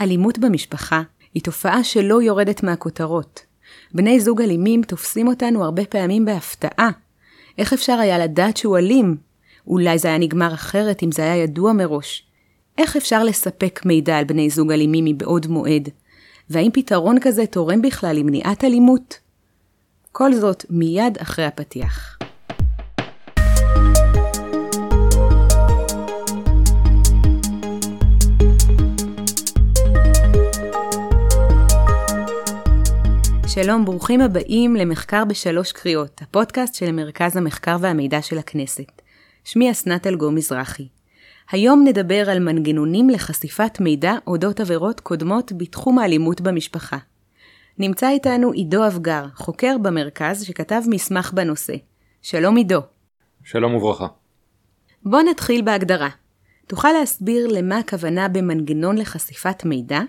אלימות במשפחה היא תופעה שלא יורדת מהכותרות. בני זוג אלימים תופסים אותנו הרבה פעמים בהפתעה. איך אפשר היה לדעת שהוא אלים? אולי זה היה נגמר אחרת אם זה היה ידוע מראש. איך אפשר לספק מידע על בני זוג אלימים מבעוד מועד? והאם פתרון כזה תורם בכלל למניעת אלימות? כל זאת מיד אחרי הפתיח. שלום, ברוכים הבאים למחקר בשלוש קריאות, הפודקאסט של מרכז המחקר והמידע של הכנסת. שמי אסנת אלגו מזרחי. היום נדבר על מנגנונים לחשיפת מידע אודות עבירות קודמות בתחום האלימות במשפחה. נמצא איתנו עידו אבגר, חוקר במרכז שכתב מסמך בנושא. שלום עידו. שלום וברכה. בוא נתחיל בהגדרה. תוכל להסביר למה הכוונה במנגנון לחשיפת מידע?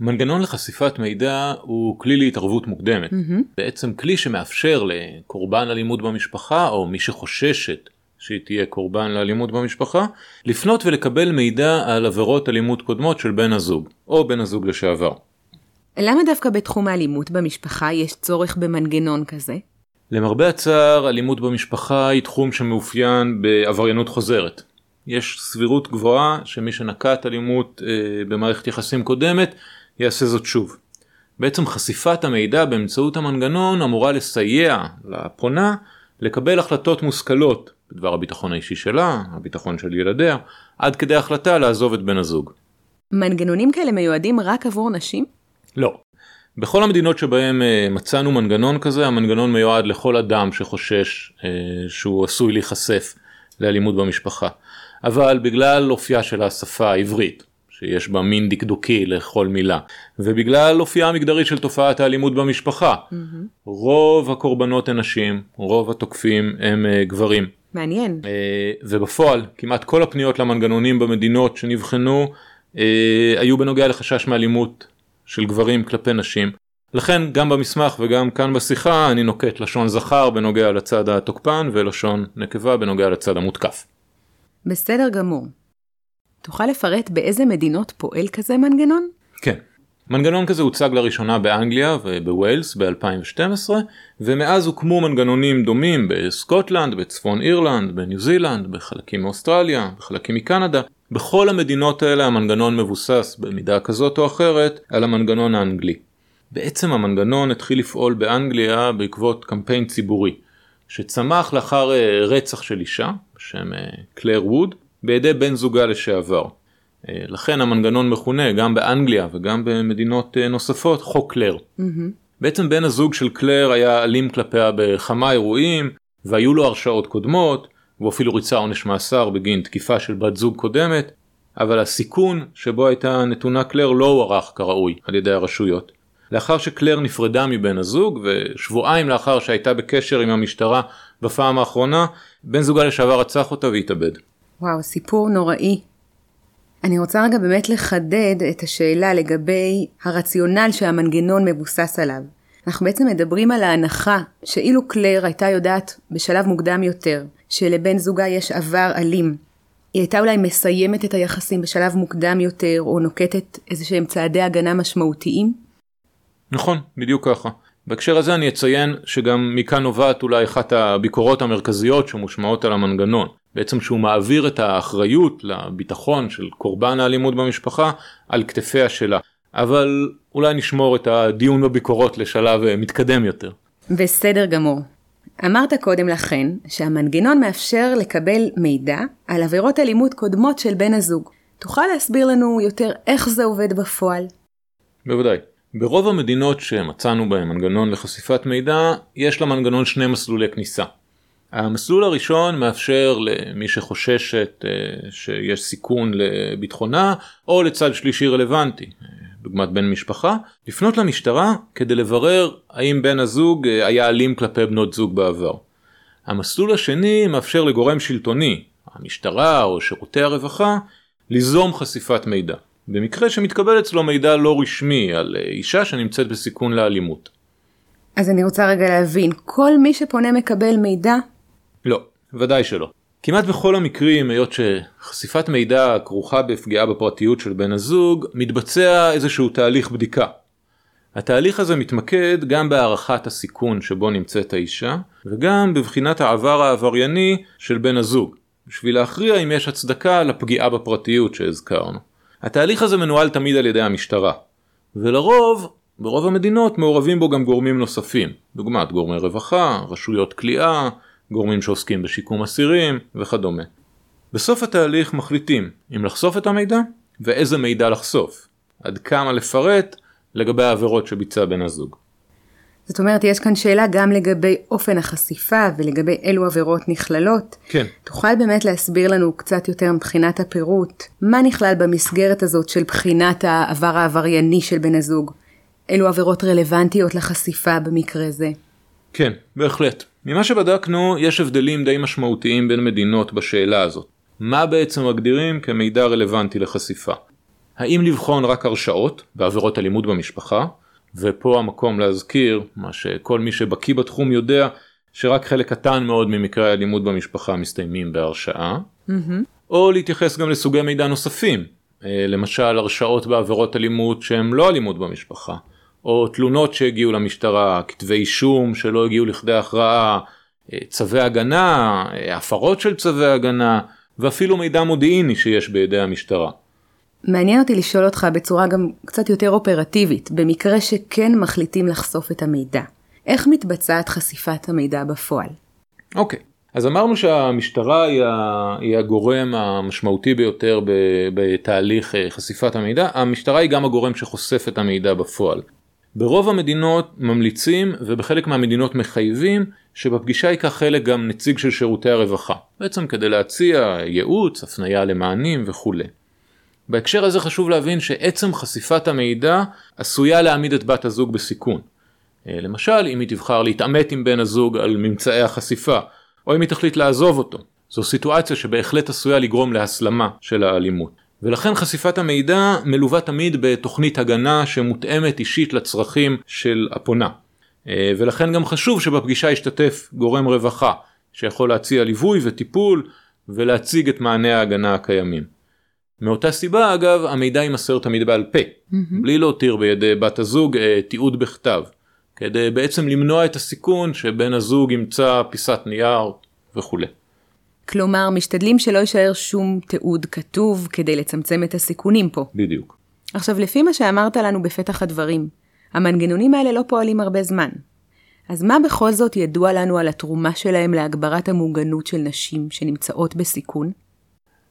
מנגנון לחשיפת מידע הוא כלי להתערבות מוקדמת. Mm-hmm. בעצם כלי שמאפשר לקורבן אלימות במשפחה או מי שחוששת שהיא תהיה קורבן לאלימות במשפחה לפנות ולקבל מידע על עבירות אלימות קודמות של בן הזוג או בן הזוג לשעבר. למה דווקא בתחום האלימות במשפחה יש צורך במנגנון כזה? למרבה הצער אלימות במשפחה היא תחום שמאופיין בעבריינות חוזרת. יש סבירות גבוהה שמי שנקט אלימות אה, במערכת יחסים קודמת יעשה זאת שוב. בעצם חשיפת המידע באמצעות המנגנון אמורה לסייע לפונה לקבל החלטות מושכלות בדבר הביטחון האישי שלה, הביטחון של ילדיה, עד כדי החלטה לעזוב את בן הזוג. מנגנונים כאלה מיועדים רק עבור נשים? לא. בכל המדינות שבהם אה, מצאנו מנגנון כזה, המנגנון מיועד לכל אדם שחושש אה, שהוא עשוי להיחשף לאלימות במשפחה. אבל בגלל אופייה של השפה העברית, שיש בה מין דקדוקי לכל מילה, ובגלל אופייה המגדרי של תופעת האלימות במשפחה, mm-hmm. רוב הקורבנות הן נשים, רוב התוקפים הם uh, גברים. מעניין. Uh, ובפועל, כמעט כל הפניות למנגנונים במדינות שנבחנו uh, היו בנוגע לחשש מאלימות של גברים כלפי נשים. לכן גם במסמך וגם כאן בשיחה אני נוקט לשון זכר בנוגע לצד התוקפן ולשון נקבה בנוגע לצד המותקף. בסדר גמור. תוכל לפרט באיזה מדינות פועל כזה מנגנון? כן. מנגנון כזה הוצג לראשונה באנגליה ובווילס ב-2012 ומאז הוקמו מנגנונים דומים בסקוטלנד, בצפון אירלנד, בניו זילנד, בחלקים מאוסטרליה, בחלקים מקנדה. בכל המדינות האלה המנגנון מבוסס במידה כזאת או אחרת על המנגנון האנגלי. בעצם המנגנון התחיל לפעול באנגליה בעקבות קמפיין ציבורי שצמח לאחר אה, רצח של אישה בשם אה, קלר ווד בידי בן זוגה לשעבר. אה, לכן המנגנון מכונה גם באנגליה וגם במדינות נוספות חוק קלר. Mm-hmm. בעצם בן הזוג של קלר היה אלים כלפיה בכמה אירועים והיו לו הרשעות קודמות והוא אפילו ריצה עונש מאסר בגין תקיפה של בת זוג קודמת אבל הסיכון שבו הייתה נתונה קלר לא הוערך כראוי על ידי הרשויות. לאחר שקלר נפרדה מבן הזוג ושבועיים לאחר שהייתה בקשר עם המשטרה בפעם האחרונה, בן זוגה לשעבר רצח אותה והתאבד. וואו, סיפור נוראי. אני רוצה רגע באמת לחדד את השאלה לגבי הרציונל שהמנגנון מבוסס עליו. אנחנו בעצם מדברים על ההנחה שאילו קלר הייתה יודעת בשלב מוקדם יותר שלבן זוגה יש עבר אלים, היא הייתה אולי מסיימת את היחסים בשלב מוקדם יותר או נוקטת איזה שהם צעדי הגנה משמעותיים? נכון, בדיוק ככה. בהקשר הזה אני אציין שגם מכאן נובעת אולי אחת הביקורות המרכזיות שמושמעות על המנגנון. בעצם שהוא מעביר את האחריות לביטחון של קורבן האלימות במשפחה על כתפיה שלה. אבל אולי נשמור את הדיון בביקורות לשלב אה, מתקדם יותר. בסדר גמור. אמרת קודם לכן שהמנגנון מאפשר לקבל מידע על עבירות אלימות קודמות של בן הזוג. תוכל להסביר לנו יותר איך זה עובד בפועל? בוודאי. ברוב המדינות שמצאנו בהן מנגנון לחשיפת מידע, יש למנגנון שני מסלולי כניסה. המסלול הראשון מאפשר למי שחוששת אה, שיש סיכון לביטחונה, או לצד שלישי רלוונטי, דוגמת בן משפחה, לפנות למשטרה כדי לברר האם בן הזוג אה, היה אלים כלפי בנות זוג בעבר. המסלול השני מאפשר לגורם שלטוני, המשטרה או שירותי הרווחה, ליזום חשיפת מידע. במקרה שמתקבל אצלו מידע לא רשמי על אה, אישה שנמצאת בסיכון לאלימות. אז אני רוצה רגע להבין, כל מי שפונה מקבל מידע? לא, ודאי שלא. כמעט בכל המקרים, היות שחשיפת מידע כרוכה בפגיעה בפרטיות של בן הזוג, מתבצע איזשהו תהליך בדיקה. התהליך הזה מתמקד גם בהערכת הסיכון שבו נמצאת האישה, וגם בבחינת העבר העברייני של בן הזוג, בשביל להכריע אם יש הצדקה לפגיעה בפרטיות שהזכרנו. התהליך הזה מנוהל תמיד על ידי המשטרה, ולרוב, ברוב המדינות מעורבים בו גם גורמים נוספים, דוגמת גורמי רווחה, רשויות כליאה, גורמים שעוסקים בשיקום אסירים וכדומה. בסוף התהליך מחליטים אם לחשוף את המידע ואיזה מידע לחשוף, עד כמה לפרט לגבי העבירות שביצע בן הזוג. זאת אומרת, יש כאן שאלה גם לגבי אופן החשיפה ולגבי אילו עבירות נכללות. כן. תוכל באמת להסביר לנו קצת יותר מבחינת הפירוט, מה נכלל במסגרת הזאת של בחינת העבר העברייני של בן הזוג? אילו עבירות רלוונטיות לחשיפה במקרה זה? כן, בהחלט. ממה שבדקנו, יש הבדלים די משמעותיים בין מדינות בשאלה הזאת. מה בעצם מגדירים כמידע רלוונטי לחשיפה? האם לבחון רק הרשעות בעבירות אלימות במשפחה, ופה המקום להזכיר מה שכל מי שבקיא בתחום יודע שרק חלק קטן מאוד ממקרי האלימות במשפחה מסתיימים בהרשעה, mm-hmm. או להתייחס גם לסוגי מידע נוספים, אה, למשל הרשעות בעבירות אלימות שהן לא אלימות במשפחה, או תלונות שהגיעו למשטרה, כתבי אישום שלא הגיעו לכדי הכרעה, אה, צווי הגנה, אה, הפרות של צווי הגנה, ואפילו מידע מודיעיני שיש בידי המשטרה. מעניין אותי לשאול אותך בצורה גם קצת יותר אופרטיבית, במקרה שכן מחליטים לחשוף את המידע. איך מתבצעת חשיפת המידע בפועל? אוקיי, okay. אז אמרנו שהמשטרה היא, היא הגורם המשמעותי ביותר בתהליך אה, חשיפת המידע, המשטרה היא גם הגורם שחושף את המידע בפועל. ברוב המדינות ממליצים ובחלק מהמדינות מחייבים שבפגישה ייקח חלק גם נציג של שירותי הרווחה, בעצם כדי להציע ייעוץ, הפנייה למענים וכולי. בהקשר הזה חשוב להבין שעצם חשיפת המידע עשויה להעמיד את בת הזוג בסיכון. אה, למשל, אם היא תבחר להתעמת עם בן הזוג על ממצאי החשיפה, או אם היא תחליט לעזוב אותו. זו סיטואציה שבהחלט עשויה לגרום להסלמה של האלימות. ולכן חשיפת המידע מלווה תמיד בתוכנית הגנה שמותאמת אישית לצרכים של הפונה. אה, ולכן גם חשוב שבפגישה ישתתף גורם רווחה, שיכול להציע ליווי וטיפול ולהציג את מענה ההגנה הקיימים. מאותה סיבה אגב המידע יימסר תמיד בעל פה, mm-hmm. בלי להותיר בידי בת הזוג אה, תיעוד בכתב, כדי בעצם למנוע את הסיכון שבן הזוג ימצא פיסת נייר וכולי. כלומר, משתדלים שלא יישאר שום תיעוד כתוב כדי לצמצם את הסיכונים פה. בדיוק. עכשיו, לפי מה שאמרת לנו בפתח הדברים, המנגנונים האלה לא פועלים הרבה זמן. אז מה בכל זאת ידוע לנו על התרומה שלהם להגברת המוגנות של נשים שנמצאות בסיכון?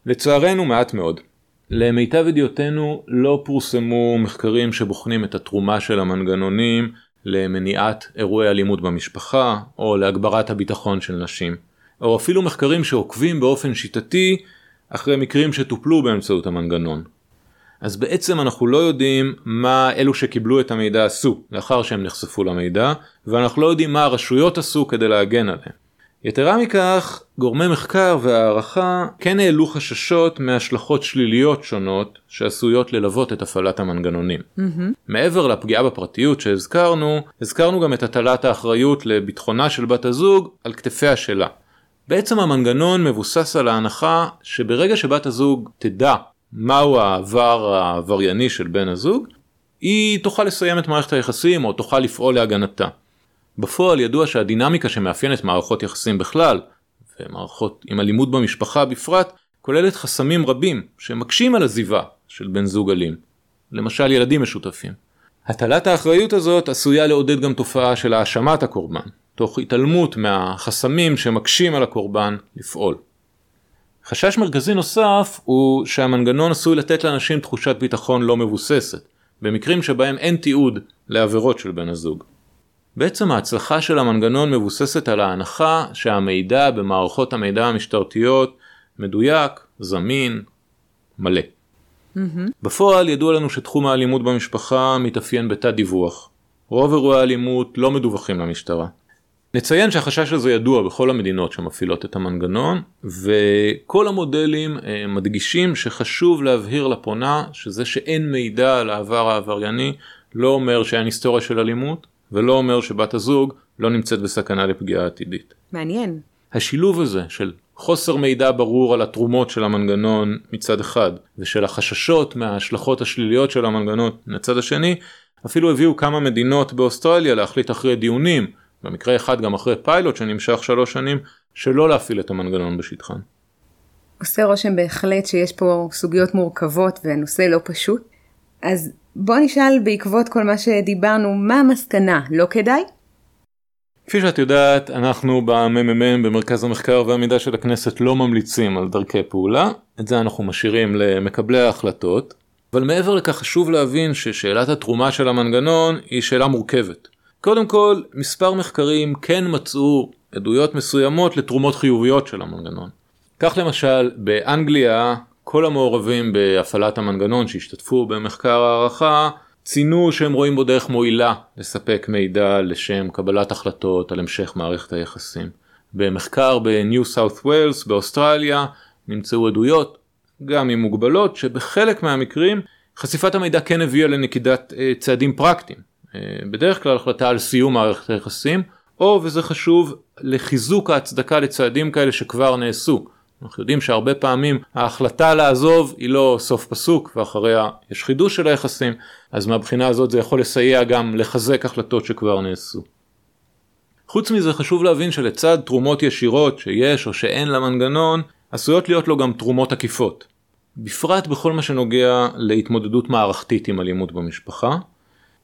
לצערנו מעט מאוד. למיטב ידיעותינו לא פורסמו מחקרים שבוחנים את התרומה של המנגנונים למניעת אירועי אלימות במשפחה או להגברת הביטחון של נשים, או אפילו מחקרים שעוקבים באופן שיטתי אחרי מקרים שטופלו באמצעות המנגנון. אז בעצם אנחנו לא יודעים מה אלו שקיבלו את המידע עשו לאחר שהם נחשפו למידע, ואנחנו לא יודעים מה הרשויות עשו כדי להגן עליהם. יתרה מכך, גורמי מחקר והערכה כן העלו חששות מהשלכות שליליות שונות שעשויות ללוות את הפעלת המנגנונים. Mm-hmm. מעבר לפגיעה בפרטיות שהזכרנו, הזכרנו גם את הטלת האחריות לביטחונה של בת הזוג על כתפיה שלה. בעצם המנגנון מבוסס על ההנחה שברגע שבת הזוג תדע מהו העבר העברייני של בן הזוג, היא תוכל לסיים את מערכת היחסים או תוכל לפעול להגנתה. בפועל ידוע שהדינמיקה שמאפיינת מערכות יחסים בכלל, ומערכות עם אלימות במשפחה בפרט, כוללת חסמים רבים שמקשים על עזיבה של בן זוג אלים. למשל ילדים משותפים. הטלת האחריות הזאת עשויה לעודד גם תופעה של האשמת הקורבן, תוך התעלמות מהחסמים שמקשים על הקורבן לפעול. חשש מרכזי נוסף הוא שהמנגנון עשוי לתת לאנשים תחושת ביטחון לא מבוססת, במקרים שבהם אין תיעוד לעבירות של בן הזוג. בעצם ההצלחה של המנגנון מבוססת על ההנחה שהמידע במערכות המידע המשטרתיות מדויק, זמין, מלא. Mm-hmm. בפועל ידוע לנו שתחום האלימות במשפחה מתאפיין בתת דיווח. רוב אירועי האלימות לא מדווחים למשטרה. נציין שהחשש הזה ידוע בכל המדינות שמפעילות את המנגנון וכל המודלים אה, מדגישים שחשוב להבהיר לפונה שזה שאין מידע על העבר העברייני לא אומר שאין היסטוריה של אלימות ולא אומר שבת הזוג לא נמצאת בסכנה לפגיעה עתידית. מעניין. השילוב הזה של חוסר מידע ברור על התרומות של המנגנון מצד אחד, ושל החששות מההשלכות השליליות של המנגנון מצד השני, אפילו הביאו כמה מדינות באוסטרליה להחליט אחרי דיונים, במקרה אחד גם אחרי פיילוט שנמשך שלוש שנים, שלא להפעיל את המנגנון בשטחן. עושה רושם בהחלט שיש פה סוגיות מורכבות והנושא לא פשוט. אז בוא נשאל בעקבות כל מה שדיברנו, מה המסקנה? לא כדאי? כפי שאת יודעת, אנחנו בממ"מ במרכז המחקר והמידע של הכנסת לא ממליצים על דרכי פעולה, את זה אנחנו משאירים למקבלי ההחלטות, אבל מעבר לכך חשוב להבין ששאלת התרומה של המנגנון היא שאלה מורכבת. קודם כל, מספר מחקרים כן מצאו עדויות מסוימות לתרומות חיוביות של המנגנון. כך למשל, באנגליה, כל המעורבים בהפעלת המנגנון שהשתתפו במחקר הערכה, ציינו שהם רואים בו דרך מועילה לספק מידע לשם קבלת החלטות על המשך מערכת היחסים. במחקר בניו סאות' ווילס באוסטרליה נמצאו עדויות, גם עם מוגבלות, שבחלק מהמקרים חשיפת המידע כן הביאה לנקידת אה, צעדים פרקטיים. אה, בדרך כלל החלטה על סיום מערכת היחסים, או וזה חשוב לחיזוק ההצדקה לצעדים כאלה שכבר נעשו. אנחנו יודעים שהרבה פעמים ההחלטה לעזוב היא לא סוף פסוק ואחריה יש חידוש של היחסים אז מהבחינה הזאת זה יכול לסייע גם לחזק החלטות שכבר נעשו. חוץ מזה חשוב להבין שלצד תרומות ישירות שיש או שאין למנגנון עשויות להיות לו גם תרומות עקיפות. בפרט בכל מה שנוגע להתמודדות מערכתית עם אלימות במשפחה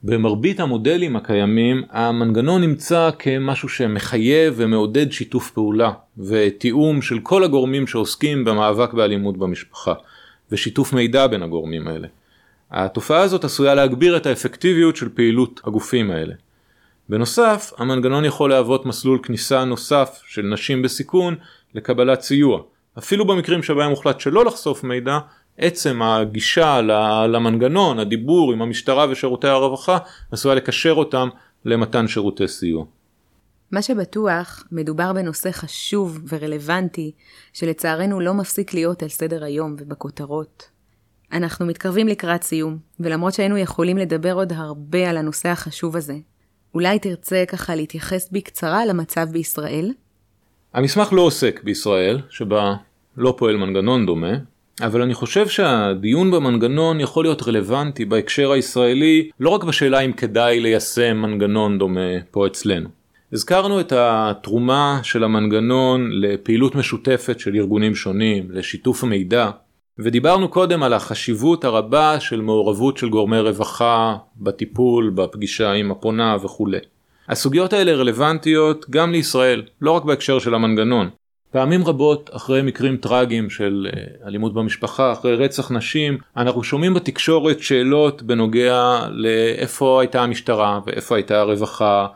במרבית המודלים הקיימים המנגנון נמצא כמשהו שמחייב ומעודד שיתוף פעולה ותיאום של כל הגורמים שעוסקים במאבק באלימות במשפחה ושיתוף מידע בין הגורמים האלה. התופעה הזאת עשויה להגביר את האפקטיביות של פעילות הגופים האלה. בנוסף, המנגנון יכול להוות מסלול כניסה נוסף של נשים בסיכון לקבלת סיוע. אפילו במקרים שבהם הוחלט שלא לחשוף מידע, עצם הגישה למנגנון, הדיבור עם המשטרה ושירותי הרווחה, עשויה לקשר אותם למתן שירותי סיוע. מה שבטוח, מדובר בנושא חשוב ורלוונטי, שלצערנו לא מפסיק להיות על סדר היום ובכותרות. אנחנו מתקרבים לקראת סיום, ולמרות שהיינו יכולים לדבר עוד הרבה על הנושא החשוב הזה, אולי תרצה ככה להתייחס בקצרה למצב בישראל? המסמך לא עוסק בישראל, שבה לא פועל מנגנון דומה, אבל אני חושב שהדיון במנגנון יכול להיות רלוונטי בהקשר הישראלי לא רק בשאלה אם כדאי ליישם מנגנון דומה פה אצלנו. הזכרנו את התרומה של המנגנון לפעילות משותפת של ארגונים שונים, לשיתוף המידע, ודיברנו קודם על החשיבות הרבה של מעורבות של גורמי רווחה בטיפול, בפגישה עם הפונה וכולי. הסוגיות האלה רלוונטיות גם לישראל, לא רק בהקשר של המנגנון. פעמים רבות אחרי מקרים טרגיים של אה, אלימות במשפחה, אחרי רצח נשים, אנחנו שומעים בתקשורת שאלות בנוגע לאיפה הייתה המשטרה ואיפה הייתה הרווחה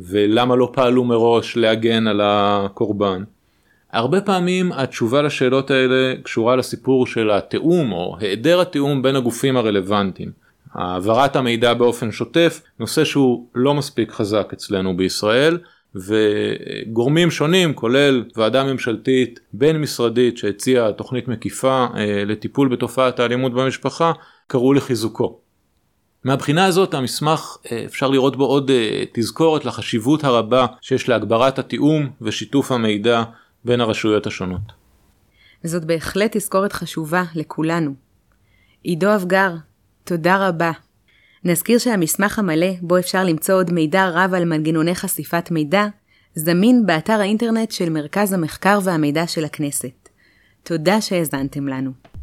ולמה לא פעלו מראש להגן על הקורבן. הרבה פעמים התשובה לשאלות האלה קשורה לסיפור של התיאום או היעדר התיאום בין הגופים הרלוונטיים. העברת המידע באופן שוטף, נושא שהוא לא מספיק חזק אצלנו בישראל, וגורמים שונים כולל ועדה ממשלתית בין משרדית שהציעה תוכנית מקיפה אה, לטיפול בתופעת האלימות במשפחה קראו לחיזוקו. מהבחינה הזאת המסמך אה, אפשר לראות בו עוד אה, תזכורת לחשיבות הרבה שיש להגברת התיאום ושיתוף המידע בין הרשויות השונות. וזאת בהחלט תזכורת חשובה לכולנו. עידו אבגר, תודה רבה. נזכיר שהמסמך המלא, בו אפשר למצוא עוד מידע רב על מנגנוני חשיפת מידע, זמין באתר האינטרנט של מרכז המחקר והמידע של הכנסת. תודה שהאזנתם לנו.